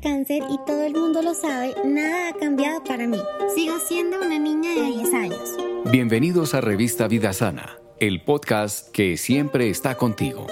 cáncer y todo el mundo lo sabe, nada ha cambiado para mí. Sigo siendo una niña de 10 años. Bienvenidos a Revista Vida Sana, el podcast que siempre está contigo.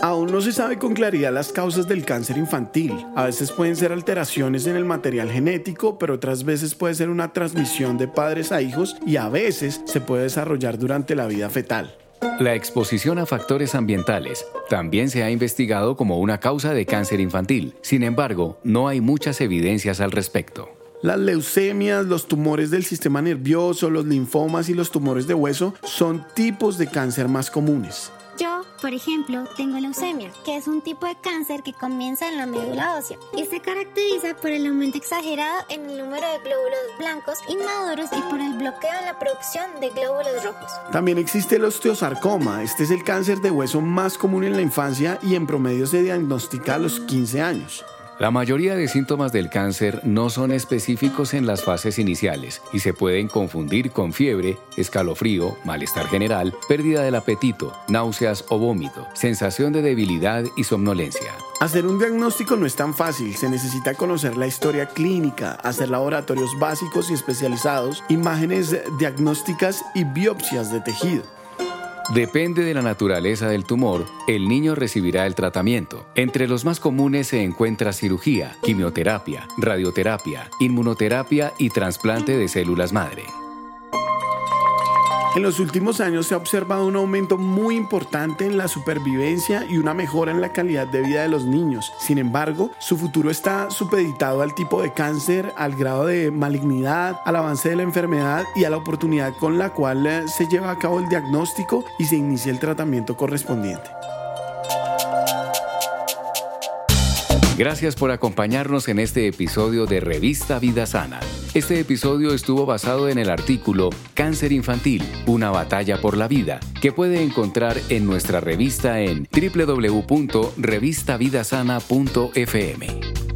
Aún no se sabe con claridad las causas del cáncer infantil. A veces pueden ser alteraciones en el material genético, pero otras veces puede ser una transmisión de padres a hijos y a veces se puede desarrollar durante la vida fetal. La exposición a factores ambientales también se ha investigado como una causa de cáncer infantil. Sin embargo, no hay muchas evidencias al respecto. Las leucemias, los tumores del sistema nervioso, los linfomas y los tumores de hueso son tipos de cáncer más comunes. Por ejemplo, tengo leucemia, que es un tipo de cáncer que comienza en la médula ósea y se caracteriza por el aumento exagerado en el número de glóbulos blancos inmaduros y por el bloqueo en la producción de glóbulos rojos. También existe el osteosarcoma. Este es el cáncer de hueso más común en la infancia y en promedio se diagnostica a los 15 años. La mayoría de síntomas del cáncer no son específicos en las fases iniciales y se pueden confundir con fiebre, escalofrío, malestar general, pérdida del apetito, náuseas o vómito, sensación de debilidad y somnolencia. Hacer un diagnóstico no es tan fácil, se necesita conocer la historia clínica, hacer laboratorios básicos y especializados, imágenes diagnósticas y biopsias de tejido. Depende de la naturaleza del tumor, el niño recibirá el tratamiento. Entre los más comunes se encuentra cirugía, quimioterapia, radioterapia, inmunoterapia y trasplante de células madre. En los últimos años se ha observado un aumento muy importante en la supervivencia y una mejora en la calidad de vida de los niños. Sin embargo, su futuro está supeditado al tipo de cáncer, al grado de malignidad, al avance de la enfermedad y a la oportunidad con la cual eh, se lleva a cabo el diagnóstico y se inicia el tratamiento correspondiente. Gracias por acompañarnos en este episodio de Revista Vida Sana. Este episodio estuvo basado en el artículo Cáncer Infantil, una batalla por la vida, que puede encontrar en nuestra revista en www.revistavidasana.fm.